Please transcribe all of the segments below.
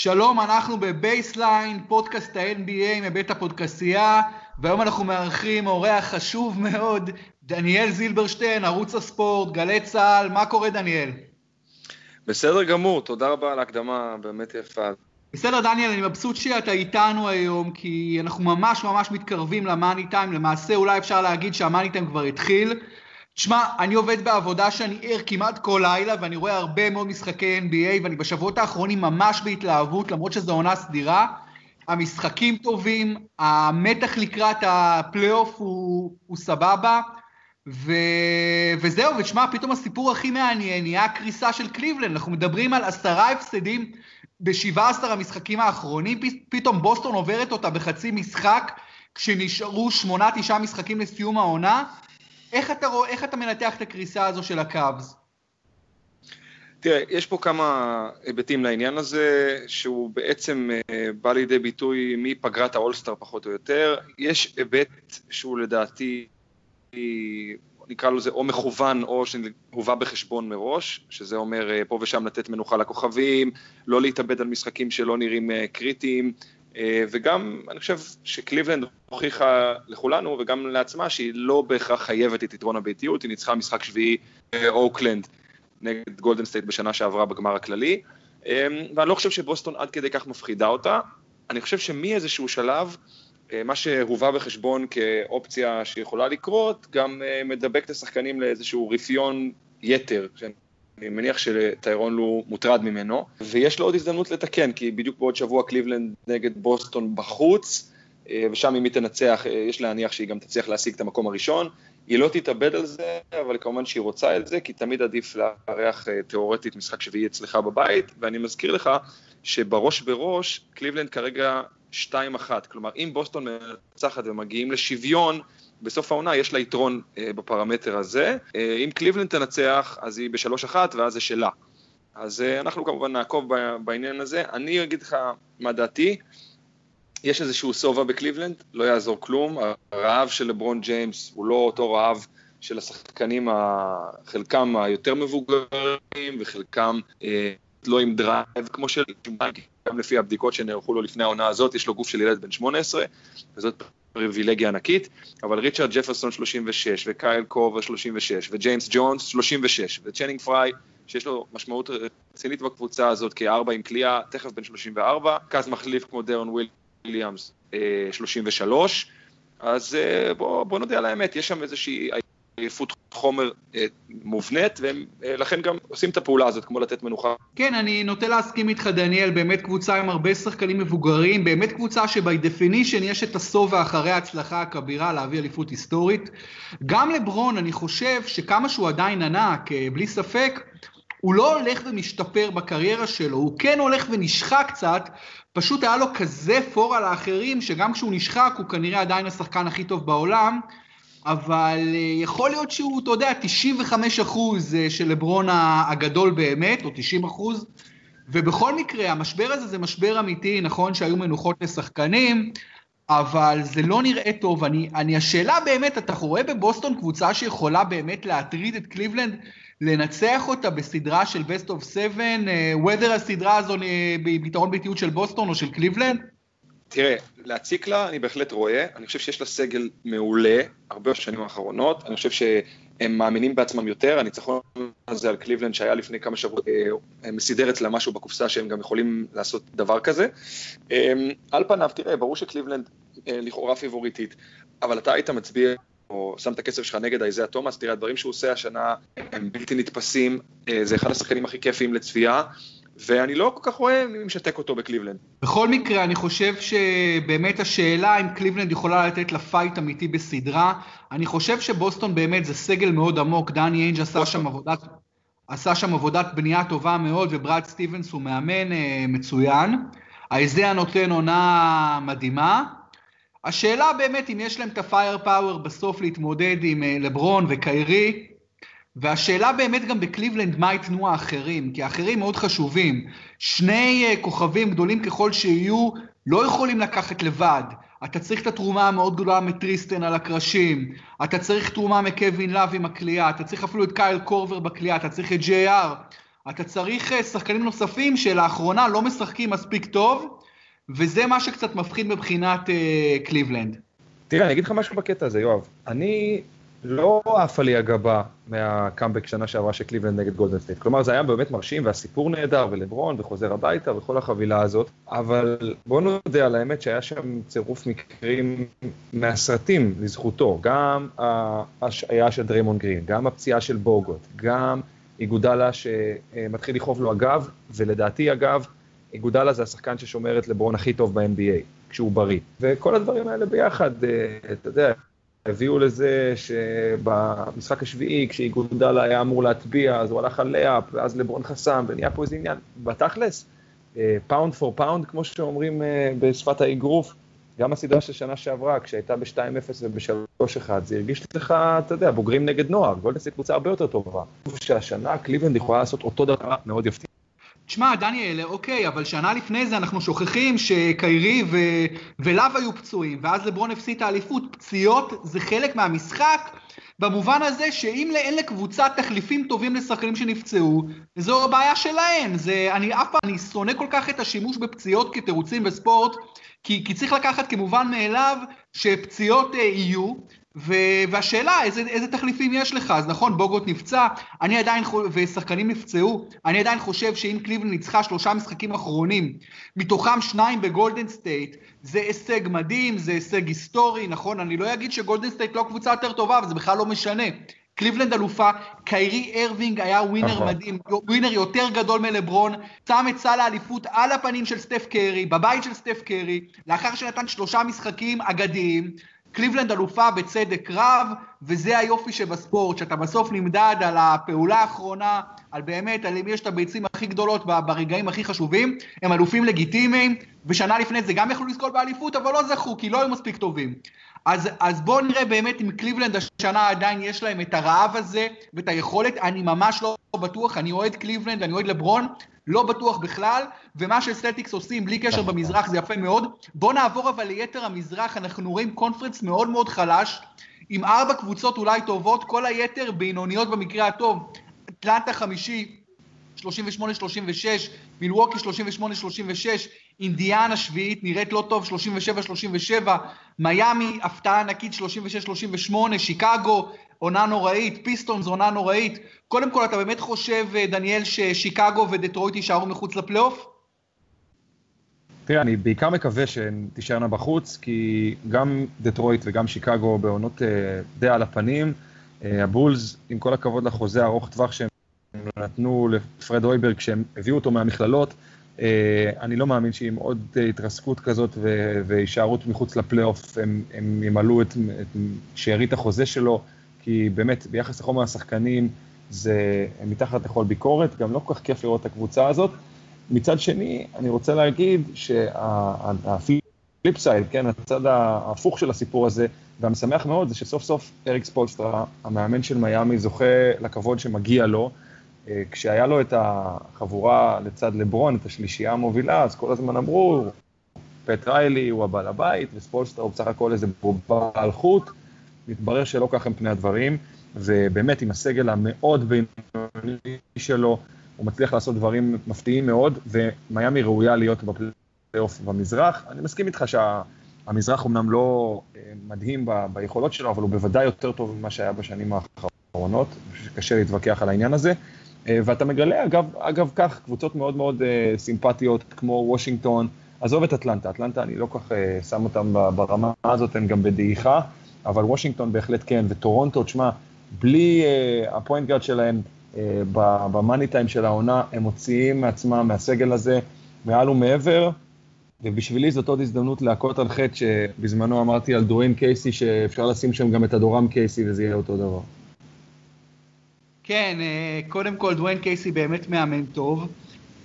שלום, אנחנו בבייסליין, פודקאסט ה-NBA מבית הפודקסייה, והיום אנחנו מארחים אורח חשוב מאוד, דניאל זילברשטיין, ערוץ הספורט, גלי צה"ל, מה קורה דניאל? בסדר גמור, תודה רבה על ההקדמה באמת יפה. בסדר דניאל, אני מבסוט שאתה איתנו היום, כי אנחנו ממש ממש מתקרבים ל money time, למעשה אולי אפשר להגיד שה money time כבר התחיל. תשמע, אני עובד בעבודה שאני ער כמעט כל לילה, ואני רואה הרבה מאוד משחקי NBA, ואני בשבועות האחרונים ממש בהתלהבות, למרות שזו עונה סדירה. המשחקים טובים, המתח לקראת הפלייאוף הוא, הוא סבבה, ו... וזהו, ותשמע, פתאום הסיפור הכי מעניין נהיה הקריסה של קליבלנד. אנחנו מדברים על עשרה הפסדים ב-17 המשחקים האחרונים, פתאום בוסטון עוברת אותה בחצי משחק, כשנשארו שמונה, תשעה משחקים לסיום העונה. איך אתה, רוא, איך אתה מנתח את הקריסה הזו של הקאבס? תראה, יש פה כמה היבטים לעניין הזה, שהוא בעצם אה, בא לידי ביטוי מפגרת האולסטאר פחות או יותר. יש היבט שהוא לדעתי, נקרא לזה או מכוון או שהובא בחשבון מראש, שזה אומר אה, פה ושם לתת מנוחה לכוכבים, לא להתאבד על משחקים שלא נראים אה, קריטיים, וגם אני חושב שקליבלנד הוכיחה לכולנו וגם לעצמה שהיא לא בהכרח חייבת את יתרון הביתיות, היא ניצחה משחק שביעי באוקלנד נגד גולדן סטייט בשנה שעברה בגמר הכללי, אה, ואני לא חושב שבוסטון עד כדי כך מפחידה אותה, אני חושב שמאיזשהו שלב אה, מה שהובא בחשבון כאופציה שיכולה לקרות, גם מדבק את השחקנים לאיזשהו רפיון יתר, אני מניח שטיירון לו מוטרד ממנו, ויש לו עוד הזדמנות לתקן, כי בדיוק בעוד שבוע קליבלנד נגד בוסטון בחוץ, אה, ושם אם היא תנצח, אה, יש להניח שהיא גם תצליח להשיג את המקום הראשון. היא לא תתאבד על זה, אבל כמובן שהיא רוצה את זה, כי תמיד עדיף לארח אה, תיאורטית משחק שביעי אצלך בבית, ואני מזכיר לך שבראש בראש, קליבלנד כרגע 2-1, כלומר אם בוסטון מנצחת ומגיעים לשוויון, בסוף העונה יש לה יתרון אה, בפרמטר הזה. אה, אם קליבלנד תנצח, אז היא בשלוש אחת ואז זה שלה. אז אה, אנחנו כמובן נעקוב בעניין הזה. אני אגיד לך מה דעתי, יש איזשהו שובע בקליבלנד, לא יעזור כלום, הרעב של לברון ג'יימס הוא לא אותו רעב של השחקנים, חלקם היותר מבוגרים וחלקם אה, לא עם drive כמו של... גם לפי הבדיקות שנערכו לו לפני העונה הזאת, יש לו גוף של ילד בן 18, וזאת פריבילגיה ענקית, אבל ריצ'רד ג'פרסון 36, וקייל קורבר 36, וג'יימס ג'ונס 36, וצ'נינג פריי, שיש לו משמעות רצינית בקבוצה הזאת כארבע עם קליעה, תכף בן 34, רכז מחליף כמו דרון וויליאמס 33, אה, אז אה, בוא, בוא נודה על האמת, יש שם איזושהי עייפות חומר אה, מובנית, ולכן אה, גם עושים את הפעולה הזאת, כמו לתת מנוחה. כן, אני נוטה להסכים איתך, דניאל, באמת קבוצה עם הרבה שחקנים מבוגרים, באמת קבוצה ש by definition יש את השובע אחרי ההצלחה הכבירה להביא אליפות היסטורית. גם לברון, אני חושב שכמה שהוא עדיין ענק, אה, בלי ספק, הוא לא הולך ומשתפר בקריירה שלו, הוא כן הולך ונשחק קצת, פשוט היה לו כזה פור על האחרים, שגם כשהוא נשחק הוא כנראה עדיין השחקן הכי טוב בעולם. אבל אה, יכול להיות שהוא, אתה יודע, 95 אחוז אה, של לברון הגדול באמת, או 90 אחוז, ובכל מקרה, המשבר הזה זה משבר אמיתי, נכון שהיו מנוחות לשחקנים, אבל זה לא נראה טוב. אני, אני, השאלה באמת, אתה רואה בבוסטון קבוצה שיכולה באמת להטריד את קליבלנד, לנצח אותה בסדרה של best of 7, whether הסדרה הזו ביתרון ביתיות של בוסטון או של קליבלנד? תראה, להציק לה אני בהחלט רואה, אני חושב שיש לה סגל מעולה, הרבה בשנים האחרונות, אני חושב שהם מאמינים בעצמם יותר, הניצחון הזה על קליבלנד שהיה לפני כמה שבועות, אה, מסידר אצלה משהו בקופסה שהם גם יכולים לעשות דבר כזה. אה, על פניו, תראה, ברור שקליבלנד אה, לכאורה פיבוריטית, אבל אתה היית מצביע או שם את הכסף שלך נגד איזאה תומאס, תראה, הדברים שהוא עושה השנה הם בלתי נתפסים, זה אחד השחקנים הכי כיפיים לצפייה. ואני לא כל כך רואה מי משתק אותו בקליבלנד. בכל מקרה, אני חושב שבאמת השאלה אם קליבלנד יכולה לתת לה פייט אמיתי בסדרה, אני חושב שבוסטון באמת זה סגל מאוד עמוק, דני איינג' עשה שם עבודת... עשה שם עבודת בנייה טובה מאוד, וברד סטיבנס הוא מאמן אה, מצוין. אייזאה נותן עונה מדהימה. השאלה באמת אם יש להם את ה firepower בסוף להתמודד עם אה, לברון וקיירי, והשאלה באמת גם בקליבלנד, מה ייתנו האחרים? כי האחרים מאוד חשובים. שני אה, כוכבים גדולים ככל שיהיו, לא יכולים לקחת לבד. אתה צריך את התרומה המאוד גדולה מטריסטן על הקרשים, אתה צריך תרומה מקווין לאב עם הקליעה, אתה צריך אפילו את קייל קורבר בקליעה, אתה צריך את ג'יי-אר. אתה צריך אה, שחקנים נוספים שלאחרונה לא משחקים מספיק טוב, וזה מה שקצת מפחיד מבחינת אה, קליבלנד. תראה, אני אגיד לך משהו בקטע הזה, יואב. אני לא עפה לי הגבה מהקאמבק שנה שעברה של קליבלנד נגד גולדן סטייט. כלומר, זה היה באמת מרשים והסיפור נהדר, ולברון וחוזר הביתה וכל החבילה הזאת, אבל בואו נודה על האמת שהיה שם צירוף מקרים מהסרטים לזכותו. גם ההשעיה של דריימון גרין, גם הפציעה של בוגוט, גם איגודלה שמתחיל לכאוב לו הגב, ולדעתי אגב, איגודלה זה השחקן ששומר את לברון הכי טוב ב-NBA, כשהוא בריא. וכל הדברים האלה ביחד, אה, אתה יודע, הביאו לזה שבמשחק השביעי, כשאיגודלה היה אמור להטביע, אז הוא הלך על לייאפ, ואז לברון חסם, ונהיה פה איזה עניין. בתכלס, pound for pound, כמו שאומרים אה, בשפת האגרוף, גם הסדרה של שנה שעברה, כשהייתה ב-2-0 וב-3-1, זה הרגיש לך, אתה יודע, בוגרים נגד נוער, גולדן סטייט קבוצה הרבה יותר טובה. שהשנה קליבלנד יכולה לעשות אותו דבר מאוד יפתיע. תשמע, דניאל, אוקיי, אבל שנה לפני זה אנחנו שוכחים שקיירי ו... ולאו היו פצועים, ואז לברון הפסיד את האליפות. פציעות זה חלק מהמשחק, במובן הזה שאם אין לקבוצה תחליפים טובים לשחקנים שנפצעו, זו הבעיה שלהם. זה, אני אף פעם, אני שונא כל כך את השימוש בפציעות כתירוצים בספורט, כי, כי צריך לקחת כמובן מאליו שפציעות אה, יהיו, והשאלה, איזה, איזה תחליפים יש לך? אז נכון, בוגוט נפצע, אני עדיין, ושחקנים נפצעו, אני עדיין חושב שאם קליבלנד ניצחה שלושה משחקים אחרונים, מתוכם שניים בגולדן סטייט, זה הישג מדהים, זה הישג היסטורי, נכון? אני לא אגיד שגולדן סטייט לא קבוצה יותר טובה, אבל זה בכלל לא משנה. קליבלנד אלופה, קיירי ארווינג היה ווינר נכון. מדהים, ווינר יותר גדול מלברון, שם את סל האליפות על הפנים של סטף קרי, בבית של סטף קרי, לאחר שנתן שלושה משחקים אגדיים, קליבלנד אלופה בצדק רב, וזה היופי שבספורט, שאתה בסוף נמדד על הפעולה האחרונה, על באמת, על אם יש את הביצים הכי גדולות ברגעים הכי חשובים, הם אלופים לגיטימיים, ושנה לפני זה גם יכלו לזכות באליפות, אבל לא זכו, כי לא היו מספיק טובים. אז, אז בואו נראה באמת אם קליבלנד השנה עדיין יש להם את הרעב הזה ואת היכולת, אני ממש לא בטוח, אני אוהד קליבלנד, אני אוהד לברון, לא בטוח בכלל, ומה שסלטיקס עושים בלי קשר נכון. במזרח זה יפה מאוד. בואו נעבור אבל ליתר המזרח, אנחנו רואים conference מאוד מאוד חלש, עם ארבע קבוצות אולי טובות, כל היתר בינוניות במקרה הטוב. אטלנטה חמישי, 38-36, מילווקי 38-36, אינדיאנה שביעית נראית לא טוב, 37-37, מיאמי הפתעה ענקית 36-38, שיקגו עונה נוראית, פיסטונס עונה נוראית. קודם כל, אתה באמת חושב, אה, דניאל, ששיקגו ודטרויט יישארו מחוץ לפלייאוף? תראה, אני בעיקר מקווה שהן תישארנה בחוץ, כי גם דטרויט וגם שיקגו בעונות אה, די על הפנים. אה, הבולס, עם כל הכבוד לחוזה ארוך טווח נתנו לפרד אויברג כשהם הביאו אותו מהמכללות, אני לא מאמין שעם עוד התרסקות כזאת והישארות מחוץ לפלייאוף, הם, הם ימלאו את, את שארית החוזה שלו. כי באמת, ביחס לחומר השחקנים, זה מתחת לכל ביקורת, גם לא כל כך כיף לראות את הקבוצה הזאת. מצד שני, אני רוצה להגיד שהפליפ סייד, כן, הצד ההפוך של הסיפור הזה, והמשמח מאוד, זה שסוף סוף אריק ספולסטרה, המאמן של מיאמי, זוכה לכבוד שמגיע לו. כשהיה לו את החבורה לצד לברון, את השלישייה המובילה, אז כל הזמן אמרו, פט ריילי הוא הבעל הבית, וספולסטרה הוא בסך הכל איזה בעל חוב. מתברר שלא כך הם פני הדברים, ובאמת עם הסגל המאוד בינוני שלו, הוא מצליח לעשות דברים מפתיעים מאוד, ומיאמי ראויה להיות בפלייאוף במזרח. אני מסכים איתך שהמזרח אמנם לא אה, מדהים ב, ביכולות שלו, אבל הוא בוודאי יותר טוב ממה שהיה בשנים האחרונות, קשה להתווכח על העניין הזה. אה, ואתה מגלה, אגב, אגב כך, קבוצות מאוד מאוד אה, סימפטיות, כמו וושינגטון, עזוב את אטלנטה, אטלנטה אני לא כל כך שם אותם ברמה הזאת, הם גם בדעיכה. אבל וושינגטון בהחלט כן, וטורונטו, תשמע, בלי הפוינט גארד שלהם ב money time של העונה, הם מוציאים מעצמם, מהסגל הזה, מעל ומעבר, ובשבילי זאת עוד הזדמנות להכות על חטא שבזמנו אמרתי על דוויין קייסי, שאפשר לשים שם גם את הדורם קייסי וזה יהיה אותו דבר. כן, אה, קודם כל דוויין קייסי באמת מאמן טוב.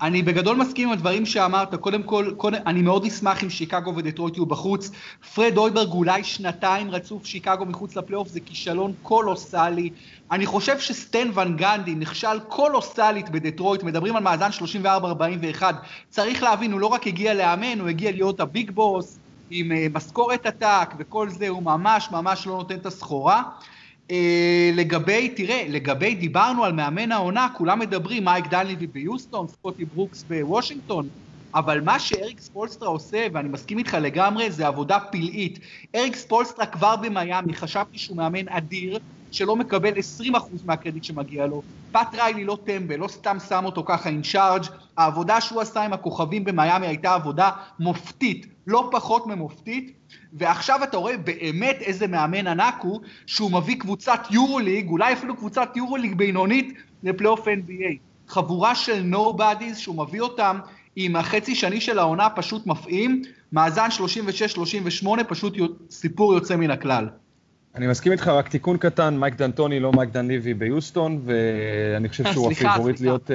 אני בגדול מסכים עם הדברים שאמרת, קודם כל, קודם, אני מאוד אשמח אם שיקגו ודטרויט יהיו בחוץ. פרד אויברג אולי שנתיים רצוף שיקגו מחוץ לפלייאוף, זה כישלון קולוסלי. אני חושב שסטן ון גנדי נכשל קולוסלית בדטרויט, מדברים על מאזן 34-41. צריך להבין, הוא לא רק הגיע לאמן, הוא הגיע להיות ה big boss, עם אה, משכורת עתק וכל זה, הוא ממש ממש לא נותן את הסחורה. אה, לגבי, תראה, לגבי, דיברנו על מאמן העונה, כולם מדברים, מייק דן ליבי ביוסטון, סקוטי ברוקס בוושינגטון, אבל מה שאריק ספולסטרה עושה, ואני מסכים איתך לגמרי, זה עבודה פלאית. אריק ספולסטרה כבר במיאמי, חשבתי שהוא מאמן אדיר, שלא מקבל 20% מהקרדיט שמגיע לו. פאט ריילי לא טמבל, לא סתם שם אותו ככה אינצ'ארג'. העבודה שהוא עשה עם הכוכבים במיאמי הייתה עבודה מופתית, לא פחות ממופתית. ועכשיו אתה רואה באמת איזה מאמן ענק הוא, שהוא מביא קבוצת יורוליג, אולי אפילו קבוצת יורוליג בינונית, לפלייאוף NBA. חבורה של נובדיז שהוא מביא אותם עם החצי שני של העונה פשוט מפעים, מאזן 36-38, פשוט סיפור יוצא מן הכלל. אני מסכים איתך, רק תיקון קטן, מייק דנטוני, לא מייק דן ליבי ביוסטון, ואני חושב שהוא הפייבוריט להיות uh,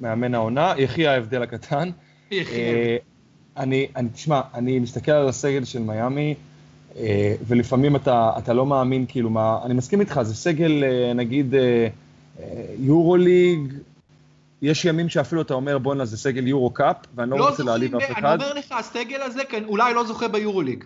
מאמן העונה. יחי ההבדל הקטן. יחי. Uh, אני, אני, תשמע, אני מסתכל על הסגל של מיאמי, uh, ולפעמים אתה, אתה לא מאמין, כאילו, מה, אני מסכים איתך, זה סגל, uh, נגיד, יורוליג, יש ימים שאפילו אתה אומר, בואנה, זה סגל יורוקאפ, ואני לא, לא רוצה להעליב אף אחד. אני אומר לך, הסגל הזה כן, אולי לא זוכה ביורוליג.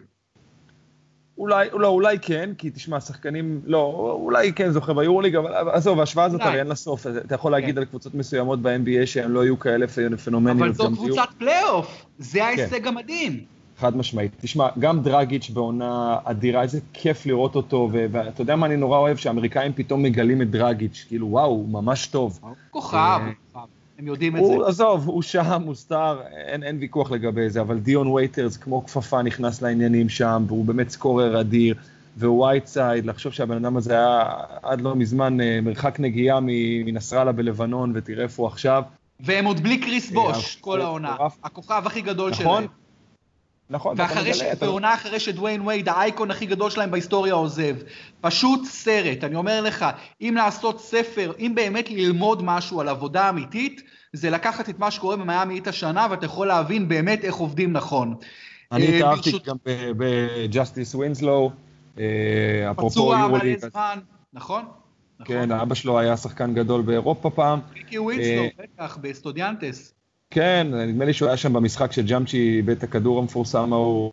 אולי, לא, אולי כן, כי תשמע, שחקנים, לא, אולי כן זוכה ביורוליג, אבל עזוב, ההשוואה הזאת הרי אין לה סוף. אתה יכול להגיד כן. על קבוצות מסוימות ב-NBA שהן לא יהיו כאלה פנומניות. אבל זו קבוצת פלייאוף, זה ההישג כן. המדהים. חד משמעית. תשמע, גם דרגיץ' בעונה אדירה, איזה כיף לראות אותו, ואתה יודע מה אני נורא אוהב? שהאמריקאים פתאום מגלים את דרגיץ', כאילו וואו, הוא ממש טוב. כוכב, אה, כוכב. הם יודעים את זה. עזוב, הוא שם, star, אין, אין ויכוח לגבי זה, אבל דיון וייטרס כמו כפפה נכנס לעניינים שם, והוא באמת scorer אדיר, ווייטסייד, לחשוב שהבן אדם הזה היה עד לא מזמן אה, מרחק נגיעה מנסראללה בלבנון, ותראה איפה הוא עכשיו. והם עוד בלי קריס בוש כל העונה, הכוכב הכי גדול נכון? שלהם. נכון, ואחרי ש... ועונה אחרי שדוויין וייד, האייקון הכי גדול שלהם בהיסטוריה עוזב. פשוט סרט, אני אומר לך, אם לעשות ספר, אם באמת ללמוד משהו על עבודה אמיתית, זה לקחת את מה שקורה במיאמי היט השנה, ואתה יכול להבין באמת איך עובדים נכון. אני אה, התאהבתי גם בג'סטיס ווינסלו, אה, אפרופו יורוליג. נכון? כן, נכון. אבא שלו היה שחקן גדול באירופה פעם. מיקי ווינסלו, אה, בטח, בסטודיאנטס. כן, נדמה לי שהוא היה שם במשחק שג'אמצ'י איבד את הכדור המפורסם ההוא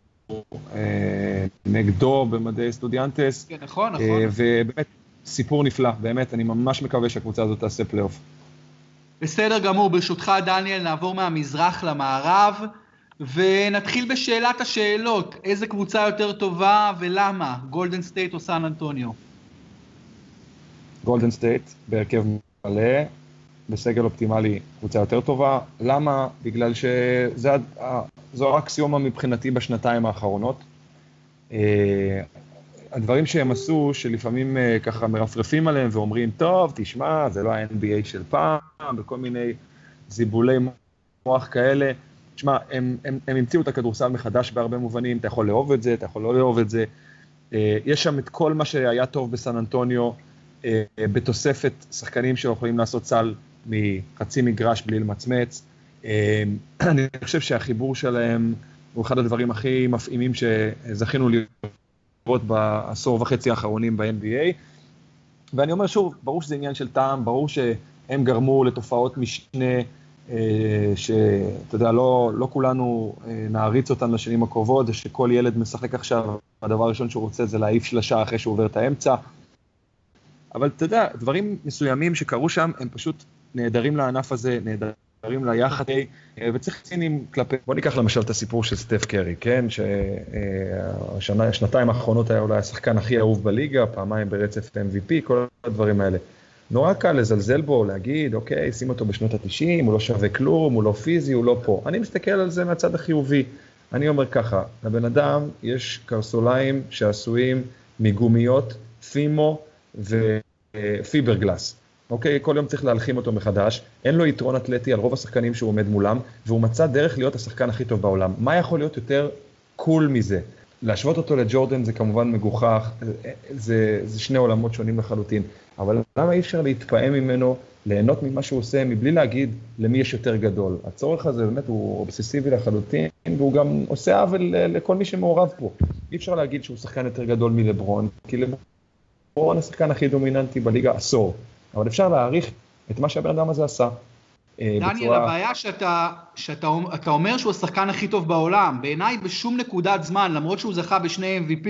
אה, נגדו במדי סטודיאנטס. כן, נכון, נכון. אה, ובאמת, סיפור נפלא, באמת, אני ממש מקווה שהקבוצה הזאת תעשה פלייאוף. בסדר גמור, ברשותך דניאל, נעבור מהמזרח למערב, ונתחיל בשאלת השאלות, איזה קבוצה יותר טובה ולמה, גולדן סטייט או סן אנטוניו? גולדן סטייט, בהרכב מלא, בסגל אופטימלי קבוצה יותר טובה. למה? בגלל שזו אקסיומה מבחינתי בשנתיים האחרונות. אה, הדברים שהם עשו, שלפעמים אה, ככה מרפרפים עליהם ואומרים, טוב, תשמע, זה לא ה-NBA של פעם, וכל מיני זיבולי מוח כאלה. תשמע, הם, הם, הם המציאו את הכדורסל מחדש בהרבה מובנים, אתה יכול לאהוב את זה, אתה יכול לא לאהוב את זה. אה, יש שם את כל מה שהיה טוב בסן אנטוניו, בתוספת שחקנים שיכולים לעשות סל מחצי מגרש בלי למצמץ. אמ, אני חושב שהחיבור שלהם הוא אחד הדברים הכי מפעימים שזכינו לראות בעשור וחצי האחרונים ב-NBA. ואני אומר שוב, ברור שזה עניין של טעם, ברור שהם גרמו לתופעות משנה, אה, שאתה יודע, לא, לא כולנו אה, נעריץ אותן לשנים הקרובות, זה שכל ילד משחק עכשיו, הדבר הראשון שהוא רוצה זה להעיף שלושה אחרי שהוא עובר את האמצע. אבל אתה יודע, דברים מסוימים שקרו שם, הם פשוט נהדרים לענף הזה, נהדרים ליחד, אה, וצריך צינים כלפי... בוא ניקח למשל את הסיפור של סטף קרי, כן? שהשנתיים האחרונות היה אולי השחקן הכי אהוב בליגה, פעמיים ברצף MVP, כל הדברים האלה. נורא קל לזלזל בו, להגיד, אוקיי, שים אותו בשנות ה-90, הוא לא שווה כלום, הוא לא פיזי, הוא לא פה. אני מסתכל על זה מהצד החיובי. אני אומר ככה, לבן אדם יש קרסוליים שעשויים מגומיות, פימו ופיברגלס. אוקיי? כל יום צריך להלחים אותו מחדש, אין לו יתרון אתלטי על רוב השחקנים שהוא עומד מולם, והוא מצא דרך להיות השחקן הכי טוב בעולם. מה יכול להיות יותר קול מזה? להשוות אותו לג'ורדן זה כמובן מגוחך, זה, זה שני עולמות שונים לחלוטין, אבל למה אי אפשר להתפעם ממנו, ליהנות ממה שהוא עושה, מבלי להגיד למי יש יותר גדול? הצורך הזה באמת הוא אובססיבי לחלוטין, והוא גם עושה עוול לכל מי שמעורב פה. אי אפשר להגיד שהוא שחקן יותר גדול מלברון, כי לברון השחקן הכי דומיננטי בליגה עשור. אבל אפשר להעריך את מה שהבן אדם הזה עשה. אה, דניאל, בצורה... הבעיה שאתה, שאתה אתה אומר שהוא השחקן הכי טוב בעולם. בעיניי בשום נקודת זמן, למרות שהוא זכה בשני MVP,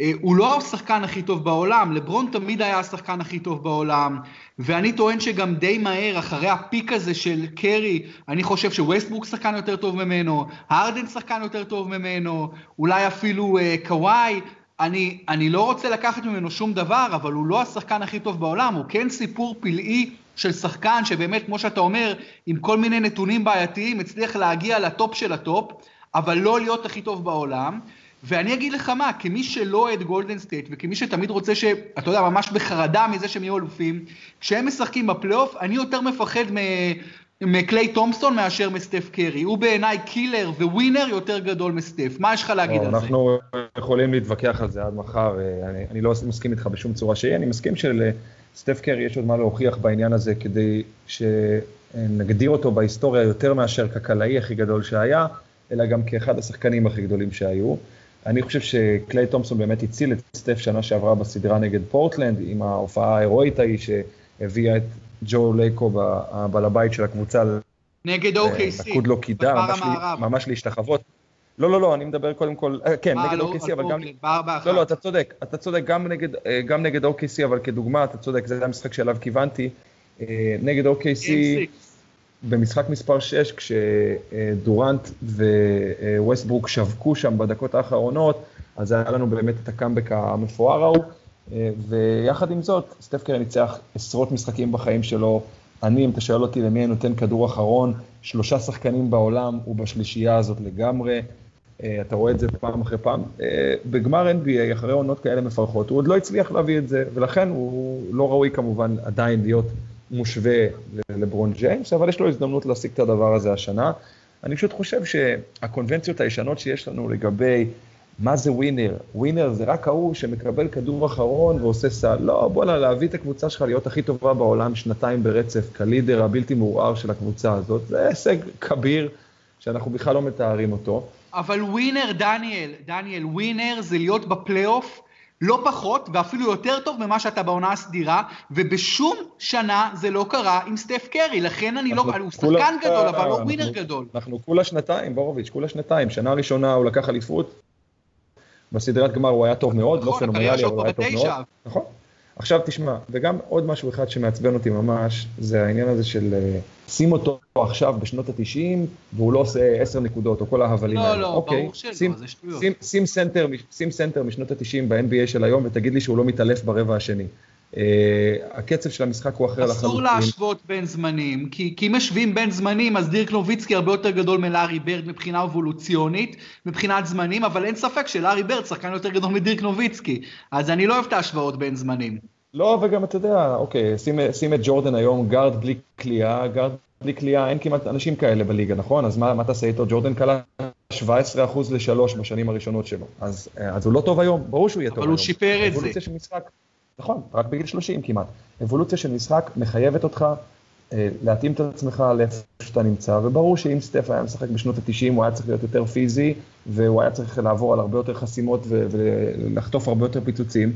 אה, הוא לא השחקן הכי טוב בעולם, לברון תמיד היה השחקן הכי טוב בעולם, ואני טוען שגם די מהר, אחרי הפיק הזה של קרי, אני חושב שווסטבורק שחקן יותר טוב ממנו, הרדן שחקן יותר טוב ממנו, אולי אפילו אה, קוואי, אני, אני לא רוצה לקחת ממנו שום דבר, אבל הוא לא השחקן הכי טוב בעולם, הוא כן סיפור פלאי של שחקן שבאמת, כמו שאתה אומר, עם כל מיני נתונים בעייתיים, הצליח להגיע ל top של ה top, אבל לא להיות הכי טוב בעולם. ואני אגיד לך מה, כמי שלא אוהד גולדן סטייט, וכמי שתמיד רוצה ש... אתה יודע, ממש בחרדה מזה שהם יהיו אלופים, כשהם משחקים בפלייאוף, אני יותר מפחד. מקליי תומפסון מאשר מסטף קרי. הוא בעיניי killer ו winner יותר גדול מסטף. מה יש לך להגיד על זה? אנחנו יכולים להתווכח על זה עד מחר. אה, אני, אני לא מסכים איתך בשום צורה שהיא. אני מסכים שלסטף קרי יש עוד מה להוכיח בעניין הזה כדי שנגדיר אותו בהיסטוריה יותר מאשר כקלעי הכי גדול שהיה, אלא גם כאחד השחקנים הכי גדולים שהיו. אני חושב שקליי תומפסון באמת הציל את סטף שנה שעברה בסדרה נגד פורטלנד, עם ההופעה ההירואית ההיא שהביאה את ג'ו לייקו, הבעל הבית של הקבוצה, נגד OKC, נקוד לו קידה, ממש, ממש להשתחוות. לא, לא, לא, אני מדבר קודם כל, אה, כן, נגד לא, OKC, אבל גם... לא, לא, אתה צודק, אתה צודק, גם נגד, אה, גם נגד OKC, אבל כדוגמה, אתה צודק, זה המשחק שאליו כיוונתי. אה, נגד OKC, במשחק מספר 6, כשדורנט וווסטברוק שווקו שם בדקות האחרונות, אז היה לנו באמת את הקאמבק המפואר ההוא. ויחד עם זאת, סטף קרי ניצח עשרות משחקים בחיים שלו. אני, אם אתה שואל אותי למי אני נותן כדור אחרון, שלושה שחקנים בעולם, הוא בשלישייה הזאת לגמרי. אה, אתה רואה את זה פעם אחרי פעם. אה, בגמר NBA, אחרי עונות כאלה מפרכות, הוא עוד לא הצליח להביא את זה, ולכן הוא לא ראוי כמובן עדיין להיות מושווה לברון ג'יימס, אבל יש לו הזדמנות להשיג את הדבר הזה השנה. אני פשוט חושב שהקונבנציות הישנות שיש לנו לגבי מה זה ווינר? ווינר זה רק ההוא שמקבל כדור אחרון ועושה סל. לא, בוא'נה, להביא את הקבוצה שלך להיות הכי טובה בעולם שנתיים ברצף, כלידר הבלתי מעורער של הקבוצה הזאת, זה הישג כביר, שאנחנו בכלל לא מתארים אותו. אבל ווינר, דניאל, דניאל, ווינר זה להיות בפלייאוף לא פחות ואפילו יותר טוב ממה שאתה בעונה הסדירה, ובשום שנה זה לא קרה עם סטף קרי, לכן אני לא, הוא שחקן גדול, אבל לא ווינר גדול. אנחנו כולה שנתיים, בורוביץ', כולה שנתיים. שנה ראשונה הוא לקח אליפות, בסדרת גמר הוא היה טוב מאוד, לא פנומנלי, אבל הוא היה טוב מאוד. נכון. עכשיו תשמע, וגם עוד משהו אחד שמעצבן אותי ממש, זה העניין הזה של אה, שים אותו עכשיו בשנות התשעים, והוא לא עושה עשר נקודות, או כל ההבלים לא, האלה. לא, לא, אוקיי, ברור שלא, שים, זה שטויות. שים, שים, סנטר, שים סנטר משנות התשעים ב-NBA של היום, ותגיד לי שהוא לא מתעלף ברבע השני. Uh, הקצב של המשחק הוא אחר לחלוטין. אסור להשוות בין זמנים, כי, כי אם משווים בין זמנים, אז דירק נוביצקי הרבה יותר גדול מלארי ברד מבחינה אבולוציונית, מבחינת זמנים, אבל אין ספק שלארי ברד שחקן יותר גדול מדירק נוביצקי, אז אני לא אוהב את ההשוואות בין זמנים. לא, וגם אתה יודע, אוקיי, שים, שים את ג'ורדן היום, גארד בלי כליאה, גארד בלי כליאה, אין כמעט אנשים כאלה בליגה, נכון? אז מה, מה תעשה איתו? ג'ורדן קלע 17% ל-3 בשנים הראשונות שלו. אז, אה, אז הוא לא טוב היום, ברור שהוא יהיה טוב היום. אבל הוא שיפר את זה. נכון, רק בגיל 30 כמעט. אבולוציה של משחק מחייבת אותך אה, להתאים את עצמך לאיפה שאתה נמצא, וברור שאם סטף היה משחק בשנות ה-90, הוא היה צריך להיות יותר פיזי, והוא היה צריך לעבור על הרבה יותר חסימות ולחטוף הרבה יותר פיצוצים.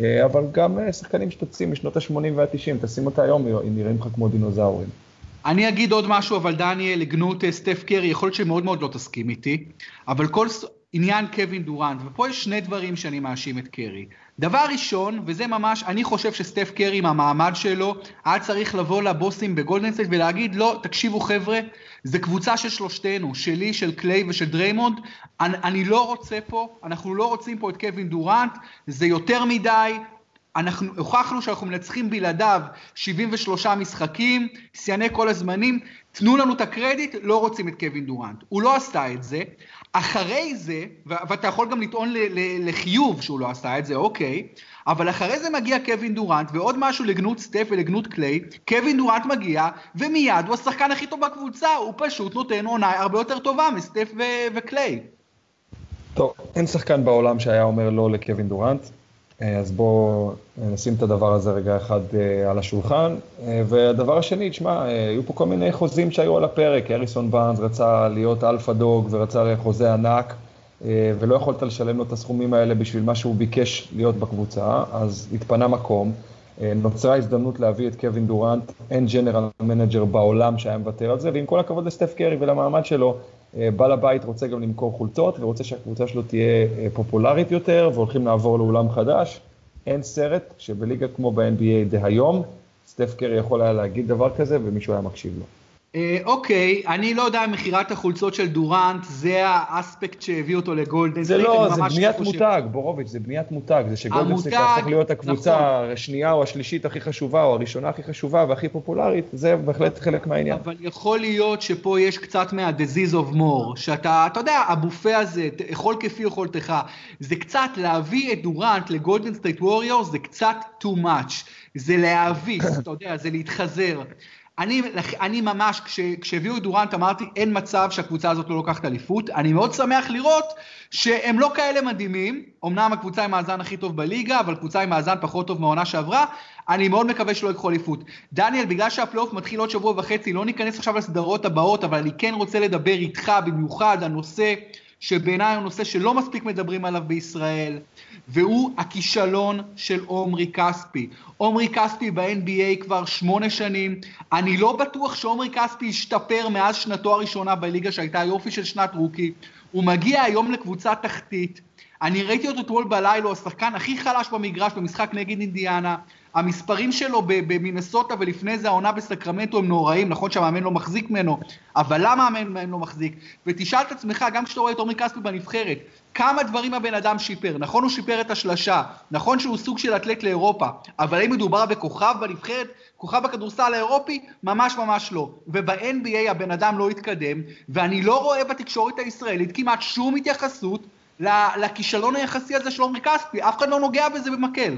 אה, אבל גם אה, שחקנים שתוציא משנות ה-80 וה-90, תשים אותה היום, הם נראים לך כמו דינוזאורים. אני אגיד עוד משהו, אבל דניאל, לגנות סטף קרי, יכול להיות שמאוד מאוד לא תסכים איתי, אבל כל עניין קווין דורנט, ופה יש שני דברים שאני מאשים את קרי. דבר ראשון, וזה ממש, אני חושב שסטף קרי עם המעמד שלו, היה צריך לבוא לבוסים בגולדן סטייט ולהגיד, לא, תקשיבו חבר'ה, זה קבוצה של שלושתנו, שלי, של קליי ושל דריימונד, אני, אני לא רוצה פה, אנחנו לא רוצים פה את קווין דורנט, זה יותר מדי, אנחנו הוכחנו שאנחנו מנצחים בלעדיו 73 משחקים, שיאני כל הזמנים, תנו לנו את הקרדיט, לא רוצים את קווין דורנט. הוא לא עשה את זה. אחרי זה, ואתה יכול גם לטעון לחיוב שהוא לא עשה את זה, אוקיי, אבל אחרי זה מגיע קווין דורנט, ועוד משהו לגנות סטף ולגנות קליי, קווין דורנט מגיע, ומיד הוא השחקן הכי טוב בקבוצה, הוא פשוט נותן עונה הרבה יותר טובה מסטף וקליי. טוב, אין שחקן בעולם שהיה אומר לא לקווין דורנט. אה, אז בואו אה, נשים את הדבר הזה רגע אחד אה, על השולחן. והדבר השני, תשמע, היו פה כל מיני חוזים שהיו על הפרק. הריסון בארנס רצה להיות alpha dog ורצה חוזה ענק, ולא יכולת לשלם לו את הסכומים האלה בשביל מה שהוא ביקש להיות בקבוצה, אז התפנה מקום. נוצרה הזדמנות להביא את קווין דורנט, אין general manager בעולם שהיה מוותר על זה, ועם כל הכבוד לסטף קרי ולמעמד שלו, בעל הבית רוצה גם למכור חולצות ורוצה שהקבוצה שלו תהיה פופולרית יותר והולכים לעבור לאולם חדש. אין סרט שבליגה כמו ב-NBA דהיום, סטף קרי יכול היה להגיד דבר כזה ומישהו היה מקשיב לו. אה, אוקיי, אני לא יודע אם מכירת החולצות של דורנט זה האספקט שהביא אותו לגולדן. זה לא, זה בניית מותג, בורוביץ', זה בניית מותג, זה שגולדן סטייט הפך להיות הקבוצה נכון. השנייה או השלישית הכי חשובה, או הראשונה הכי חשובה והכי פופולרית, זה בהחלט חלק מהעניין. אבל יכול להיות שפה יש קצת מה-disease of more, שאתה, אתה יודע, הבופה הזה, אכול כפי יכולתך, זה קצת להביא את דורנט לגולדן סטייט ווריורס, זה קצת too much, זה להביס, אתה יודע, זה להתחזר. אני, אני ממש, כש, כשהביאו את דורנט אמרתי, אין מצב שהקבוצה הזאת לא לוקחת אליפות. אני מאוד שמח לראות שהם לא כאלה מדהימים. אמנם הקבוצה עם מאזן הכי טוב בליגה, אבל קבוצה עם מאזן פחות טוב מהעונה שעברה. אני מאוד מקווה שלא ייקחו אליפות. דניאל, בגלל שהפלייאוף מתחיל עוד שבוע וחצי, לא ניכנס עכשיו לסדרות הבאות, אבל אני כן רוצה לדבר איתך במיוחד, הנושא שבעיניי הוא נושא שלא מספיק מדברים עליו בישראל. והוא הכישלון של עומרי כספי. עומרי כספי ב-NBA כבר שמונה שנים, אני לא בטוח שעומרי כספי השתפר מאז שנתו הראשונה בליגה שהייתה יופי של שנת רוקי, הוא מגיע היום לקבוצה תחתית, אני ראיתי אותו אתמול בלילה, הוא השחקן הכי חלש במגרש במשחק נגד אינדיאנה, המספרים שלו במינסוטה ולפני זה העונה בסקרמנטו הם נוראים, נכון שהמאמן לא מחזיק ממנו, אבל למה המאמן לא מחזיק? ותשאל את עצמך, גם כשאתה רואה את עומרי כספי בנבחרת, כמה דברים הבן אדם שיפר, נכון הוא שיפר את השלשה, נכון שהוא סוג של אתלט לאירופה, אבל האם מדובר בכוכב בנבחרת, כוכב בכדורסל האירופי? ממש ממש לא. וב-NBA הבן אדם לא התקדם, ואני לא רואה בתקשורת הישראלית כמעט שום התייחסות לכישלון היחסי הזה של עומרי כספי, אף אחד לא נוגע בזה במקל.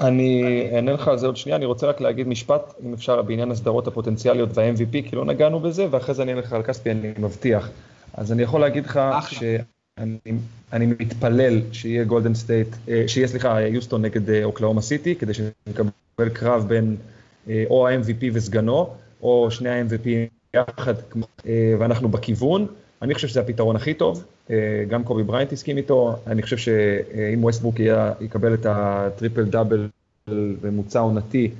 אני אענה לך על זה עוד שנייה, אני רוצה רק להגיד משפט, אם אפשר, בעניין הסדרות הפוטנציאליות וה-MVP, כי לא נגענו בזה, ואחרי זה אני אענה לך על כספי, אני מבטיח. אז אני יכול להגיד לך שאני מתפלל שיהיה גולדן סטייט, אה, שיהיה, סליחה, יוסטון נגד אה, אוקלהומה סיטי, כדי שנקבל קרב בין אה, או ה-MVP וסגנו, או שני ה-MVP יחד, ואנחנו בכיוון. אני חושב שזה הפתרון הכי טוב, גם קובי בריינט הסכים איתו, אני חושב שאם ווסטברוק יקבל את הטריפל דאבל בממוצע עונתי,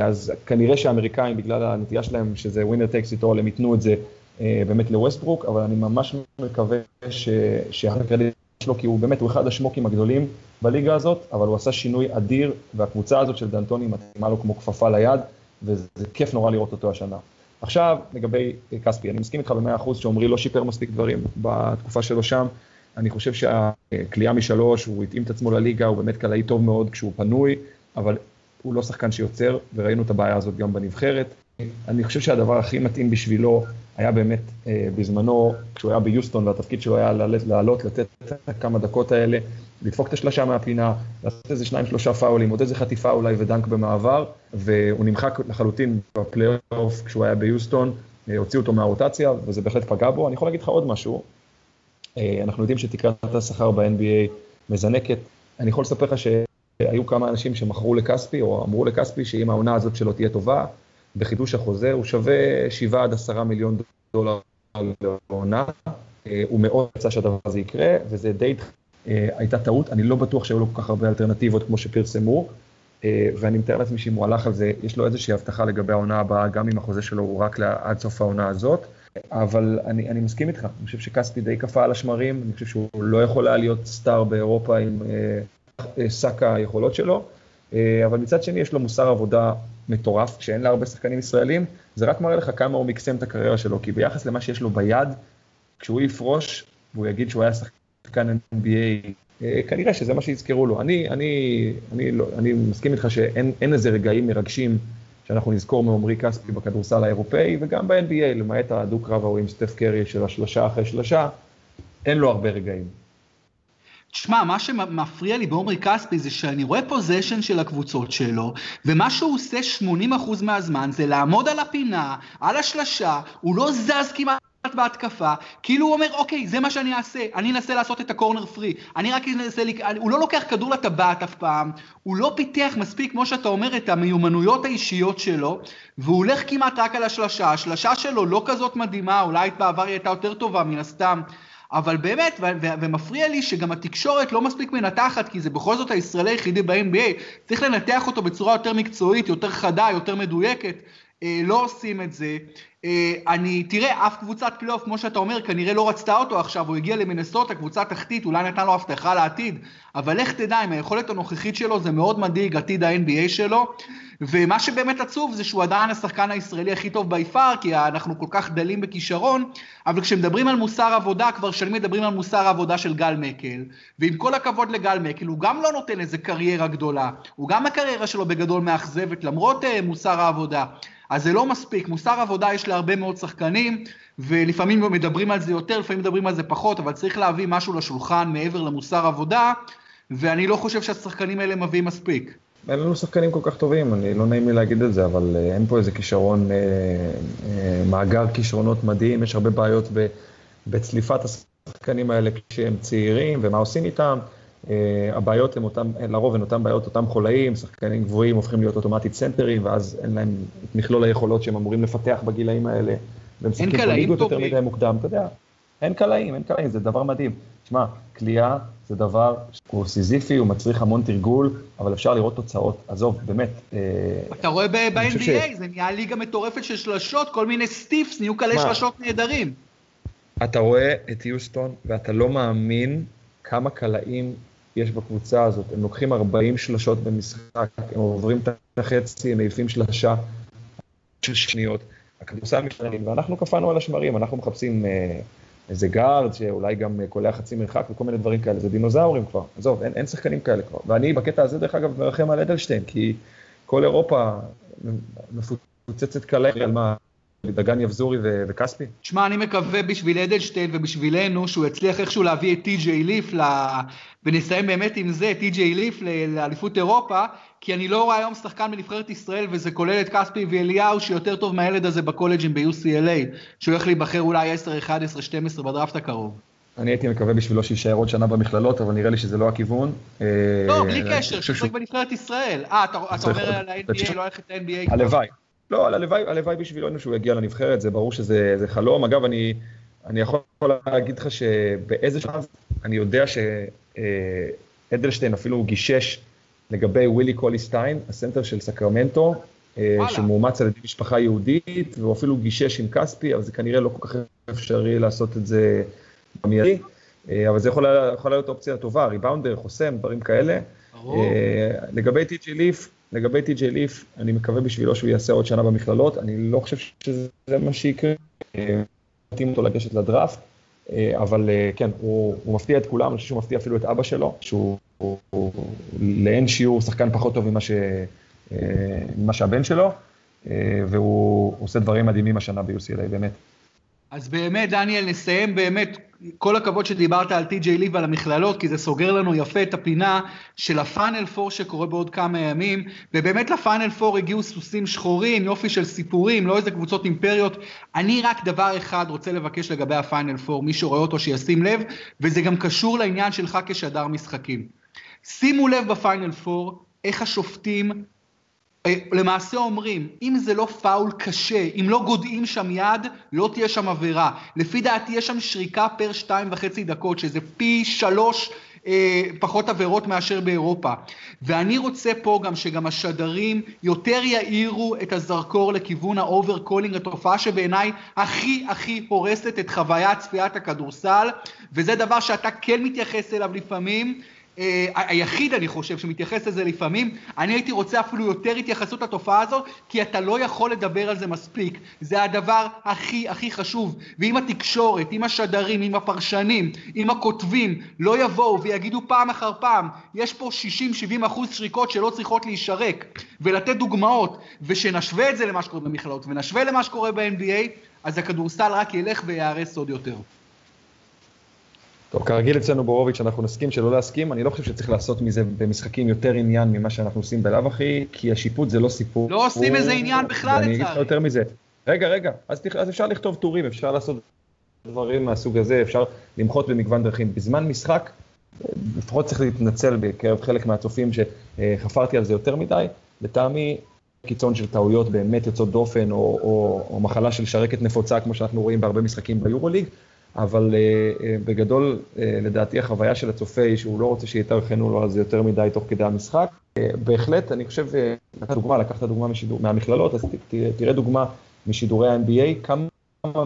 אז כנראה שהאמריקאים, בגלל הנטייה שלהם שזה winner takes it all, הם ייתנו את זה אה, באמת לווסטברוק, אבל אני ממש מקווה שהקרדיט שלו, כי הוא באמת, הוא אחד השמוקים הגדולים בליגה הזאת, אבל הוא עשה שינוי אדיר, והקבוצה הזאת של דנטוני מתאימה לו כמו כפפה ליד, וזה כיף נורא לראות אותו השנה. עכשיו, לגבי אה, כספי, אני מסכים איתך במאה אחוז שעמרי לא שיפר מספיק דברים בתקופה שלו שם. אני חושב שהקליעה משלוש, הוא התאים את עצמו לליגה, הוא באמת קלעי טוב מאוד כשהוא פנוי, אבל הוא לא שחקן שיוצר, וראינו את הבעיה הזאת גם בנבחרת. אני חושב שהדבר הכי מתאים בשבילו היה באמת אה, בזמנו, כשהוא היה ביוסטון והתפקיד שלו היה לעלות, לתת את כמה דקות האלה, לדפוק את השלושה מהפינה, לעשות איזה שניים שלושה פאולים, עוד איזה חטיפה אולי ודנק במעבר, והוא נמחק לחלוטין בפלייאוף כשהוא היה ביוסטון, אה, הוציאו אותו מהרוטציה וזה בהחלט פגע בו. אני יכול להגיד לך עוד משהו, אה, אנחנו יודעים שתקרת השכר ב-NBA מזנקת, אני יכול לספר לך שהיו כמה אנשים שמכרו לכספי או אמרו לכספי שאם העונה הזאת שלו תהיה טובה, בחידוש החוזה, הוא שווה 7 עד 10 מיליון דולר לעונה. אה, הוא מאוד רצה שהדבר הזה יקרה, וזה די אה, הייתה טעות, אני לא בטוח שהיו לו כל כך הרבה אלטרנטיבות כמו שפרסמו, אה, ואני מתאר לעצמי שאם הוא הלך על זה, יש לו איזושהי הבטחה לגבי העונה הבאה, גם אם החוזה שלו הוא רק עד סוף העונה הזאת. אבל אני, אני מסכים איתך, אני חושב שכספי די קפא על השמרים, אני חושב שהוא לא יכול היה להיות סטאר באירופה עם שק היכולות שלו, אבל מצד שני יש לו מוסר עבודה מטורף, שאין לה הרבה שחקנים ישראלים, זה רק מראה לך כמה הוא מקסם את הקריירה שלו, כי ביחס למה שיש לו ביד, כשהוא יפרוש, והוא יגיד שהוא היה שחקן NBA, אה, כנראה שזה מה שיזכרו לו. אני, אני, אני, לא, אני מסכים איתך שאין איזה רגעים מרגשים שאנחנו נזכור מעומרי כספי בכדורסל האירופאי, וגם ב-NBA, למעט הדו-קרב ההוא עם סטף קרי של השלושה אחרי שלושה, אין לו הרבה רגעים. תשמע, מה שמפריע לי בעומרי כספי זה שאני רואה פוזיישן של הקבוצות שלו, ומה שהוא עושה 80% מהזמן זה לעמוד על הפינה, על השלשה, הוא לא זז כמעט בהתקפה, כאילו הוא אומר, אוקיי, זה מה שאני אעשה, אני אנסה לעשות את הקורנר פרי, אני רק אנסה, לק... הוא לא לוקח כדור לטבעת אף פעם, הוא לא פיתח מספיק, כמו שאתה אומר, את המיומנויות האישיות שלו, והוא הולך כמעט רק על השלשה, השלשה שלו לא כזאת מדהימה, אולי בעבר היא הייתה יותר טובה מן הסתם, אבל באמת, ומפריע לי שגם התקשורת לא מספיק מנתחת, כי זה בכל זאת הישראלי היחידי ב-NBA, צריך לנתח אותו בצורה יותר מקצועית, יותר חדה, יותר מדויקת. אה, לא עושים את זה. אה, אני, תראה, אף קבוצת פלייאוף, כמו שאתה אומר, כנראה לא רצתה אותו עכשיו, הוא הגיע למנסות, הקבוצה תחתית, אולי נתן לו הבטחה לעתיד, אבל לך תדע, עם היכולת הנוכחית שלו, זה מאוד מדאיג, עתיד ה-NBA שלו, ומה שבאמת עצוב זה שהוא עדיין השחקן הישראלי הכי טוב ביפר, כי אנחנו כל כך דלים בכישרון, אבל כשמדברים על מוסר עבודה, כבר שנים מדברים על מוסר עבודה של גל מקל, ועם כל הכבוד לגל מקל, הוא גם לא נותן איזה קריירה גדולה, הוא גם הקריירה שלו בגדול מאכזבת, למרות uh, מוסר העבודה. אז זה לא מספיק, מוסר עבודה יש להרבה מאוד שחקנים, ולפעמים מדברים על זה יותר, לפעמים מדברים על זה פחות, אבל צריך להביא משהו לשולחן מעבר למוסר עבודה, ואני לא חושב שהשחקנים האלה מביאים מספיק. אין לנו שחקנים כל כך טובים, אני לא נעים לי להגיד את זה, אבל אה, אין פה איזה כישרון, אה, אה, מאגר כישרונות מדהים, יש הרבה בעיות בצליפת השחקנים האלה כשהם צעירים, ומה עושים איתם. הבעיות הן אותם, לרוב הן אותן בעיות, אותם חולאים, שחקנים גבוהים הופכים להיות אוטומטית סנטרים, ואז אין להם את מכלול היכולות שהם אמורים לפתח בגילאים האלה. והם משחקים בליגות יותר מדי מוקדם, אתה יודע. אין קלעים, אין קלעים, זה דבר מדהים. תשמע, קליעה זה דבר שהוא סיזיפי, הוא מצריך המון תרגול, אבל אפשר לראות תוצאות. עזוב, באמת. אה, אתה רואה ב-NBA, ש... זה נהיה ליגה מטורפת של שלשות, כל מיני סטיפס, נהיו כאלה שלשות נהדרים. אתה רואה את יוסטון, ואתה לא מאמין כמה קלעים יש בקבוצה הזאת. הם לוקחים 40 שלשות במשחק, הם עוברים את החצי, הם מעיפים שלשה של שניות. הכדורסל משתנים, ואנחנו קפאנו על השמרים, אנחנו מחפשים... אה, איזה גארד שאולי גם קולע חצי מרחק וכל מיני דברים כאלה, זה דינוזאורים כבר, עזוב, אין, אין שחקנים כאלה כבר. ואני בקטע הזה, דרך אגב, מרחם על אדלשטיין, כי כל אירופה מפוצצת קלה על מה, דגן יבזורי וכספי? תשמע, אני מקווה בשביל אדלשטיין ובשבילנו שהוא יצליח איכשהו להביא את טי.ג'יי ליף, ל... ונסיים באמת עם זה, טי.ג'יי ליף לאליפות אירופה, כי אני לא רואה היום שחקן בנבחרת ישראל, וזה כולל את כספי ואליהו, שיותר טוב מהילד הזה בקולג'ים ב-UCLA, שהוא הולך להיבחר אולי 10, 11, 12 בדראפט הקרוב. אני הייתי מקווה בשבילו שיישאר עוד שנה במכללות, אבל נראה לי שזה לא הכיוון. לא, בלי קשר, שישחק בנבחרת ישראל. אה, אתה אומר על ה-NBA, לא הולך את ה-NBA? הלוואי. לא, הלוואי, הלוואי בשבילנו שהוא יגיע לנבחרת, זה ברור שזה חלום. אגב, אני, אני יכול להגיד לך שבאיזה שלב, אני יודע שאדלשטיין אפילו גישש לגבי ווילי קוליסטיין, הסנטר של סקרמנטו, אה, וואלה. שמאומץ על ידי משפחה יהודית, והוא אפילו גישש עם כספי, אבל זה כנראה לא כל כך אפשרי לעשות את זה במיידי. אה, אבל זה יכול, יכול להיות אופציה טובה, ריבאונדר, חוסם, דברים כאלה. ברור. אה, לגבי טי.ג'י ליף, לגבי טי.ג'יי ליף, אני מקווה בשבילו שהוא יעשה עוד שנה במכללות, אני לא חושב שזה מה שיקרה, מתאים אותו לגשת לדראפט, אבל כן, הוא, הוא מפתיע את כולם, אני חושב שהוא מפתיע אפילו את אבא שלו, שהוא הוא לאין שיעור שחקן פחות טוב ממה, ש, ממה שהבן שלו, והוא עושה דברים מדהימים השנה ב-UCLA, באמת. אז באמת, דניאל, נסיים באמת, כל הכבוד שדיברת על טי.ג'יי ליב ועל המכללות, כי זה סוגר לנו יפה את הפינה של הפאנל פור שקורה בעוד כמה ימים, ובאמת לפאנל פור הגיעו סוסים שחורים, יופי של סיפורים, לא איזה קבוצות אימפריות. אני רק דבר אחד רוצה לבקש לגבי הפאנל פור, מי שרואה אותו שישים לב, וזה גם קשור לעניין שלך כשדר משחקים. שימו לב בפיינל פור, איך השופטים למעשה אומרים, אם זה לא פאול קשה, אם לא גודעים שם יד, לא תהיה שם עבירה. לפי דעתי יש שם שריקה פר שתיים וחצי דקות, שזה פי שלוש אה, פחות עבירות מאשר באירופה. ואני רוצה פה גם שגם השדרים יותר יאירו את הזרקור לכיוון ה-overcalling, התופעה שבעיניי הכי הכי הורסת את חוויית צפיית הכדורסל, וזה דבר שאתה כן מתייחס אליו לפעמים. אה, היחיד, אני חושב, שמתייחס לזה לפעמים, אני הייתי רוצה אפילו יותר התייחסות לתופעה הזו, כי אתה לא יכול לדבר על זה מספיק. זה הדבר הכי הכי חשוב. ואם התקשורת, אם השדרים, אם הפרשנים, אם הכותבים, לא יבואו ויגידו פעם אחר פעם, יש פה 60-70 אחוז שריקות שלא צריכות להישרק, ולתת דוגמאות, ושנשווה את זה למה שקורה במכללות, ונשווה למה שקורה ב-NBA, אז הכדורסל רק ילך וייהרס עוד יותר. טוב, כרגיל אצלנו בורוביץ' אנחנו נסכים שלא להסכים, אני לא חושב שצריך לעשות מזה במשחקים יותר עניין ממה שאנחנו עושים בלאו הכי, כי השיפוט זה לא סיפור. לא עושים איזה עניין בכלל לצערי. ואני אגיד לך יותר מזה. רגע, רגע, אז, אז אפשר לכתוב טורים, אפשר לעשות דברים מהסוג הזה, אפשר למחות במגוון דרכים. בזמן משחק, לפחות צריך להתנצל בקרב חלק מהצופים שחפרתי על זה יותר מדי, לטעמי קיצון של טעויות באמת יוצאות דופן, או, או, או מחלה של שרקת נפוצה, כמו שאנחנו רואים בהרבה משחקים ביורוליג. אבל בגדול, לדעתי החוויה של הצופה היא שהוא לא רוצה שיתארחנו לו על זה יותר מדי תוך כדי המשחק. בהחלט, אני חושב, לקחת דוגמה, לקחת דוגמה משידור, מהמכללות, אז תראה דוגמה משידורי ה-NBA, כמה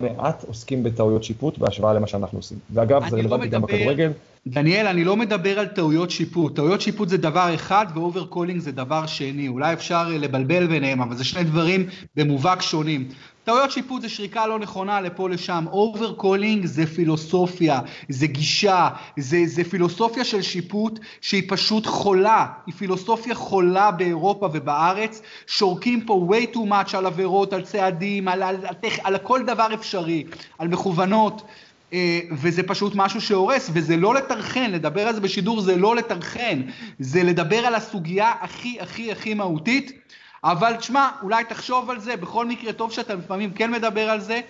מעט עוסקים בטעויות שיפוט בהשוואה למה שאנחנו עושים. ואגב, זה לא רלוונטי גם בכדורגל. דניאל, אני לא מדבר על טעויות שיפוט. טעויות שיפוט זה דבר אחד ו-overcalling זה דבר שני. אולי אפשר לבלבל ביניהם, אבל זה שני דברים במובהק שונים. טעויות שיפוט זה שריקה לא נכונה לפה לשם, overcalling זה פילוסופיה, זה גישה, זה, זה פילוסופיה של שיפוט שהיא פשוט חולה, היא פילוסופיה חולה באירופה ובארץ, שורקים פה way too much על עבירות, על צעדים, על, על, על, על, על כל דבר אפשרי, על מכוונות. אה, וזה פשוט משהו שהורס, וזה לא לטרחן, לדבר על זה בשידור זה לא לטרחן, זה לדבר על הסוגיה הכי הכי הכי מהותית. אבל תשמע, אולי תחשוב על זה, בכל מקרה טוב שאתה לפעמים כן מדבר על זה.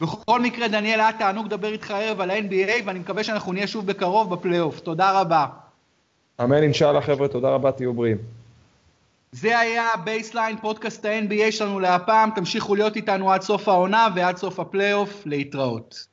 בכל מקרה, דניאל, היה תענוג לדבר איתך הערב על ה-NBA, ואני מקווה שאנחנו נהיה שוב בקרוב בפלייאוף. תודה רבה. אמן, אינשאללה, חבר'ה, תודה רבה, תהיו בריאים. זה היה בייסליין, פודקאסט ה-NBA שלנו להפעם. תמשיכו להיות איתנו עד סוף העונה ועד סוף הפלייאוף. להתראות.